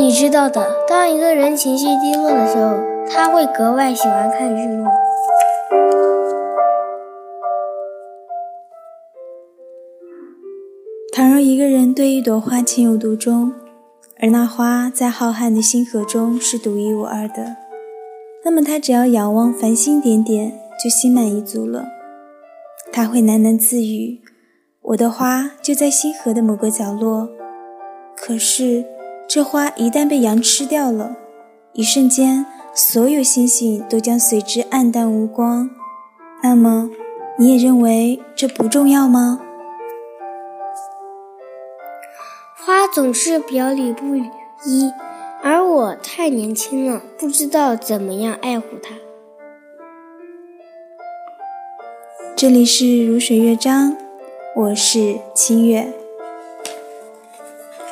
你知道的，当一个人情绪低落的时候，他会格外喜欢看日落。倘若一个人对一朵花情有独钟，而那花在浩瀚的星河中是独一无二的，那么他只要仰望繁星点点，就心满意足了。他会喃喃自语：“我的花就在星河的某个角落。”可是，这花一旦被羊吃掉了，一瞬间，所有星星都将随之黯淡无光。那么，你也认为这不重要吗？花总是表里不一，而我太年轻了，不知道怎么样爱护它。这里是如水乐章，我是清月。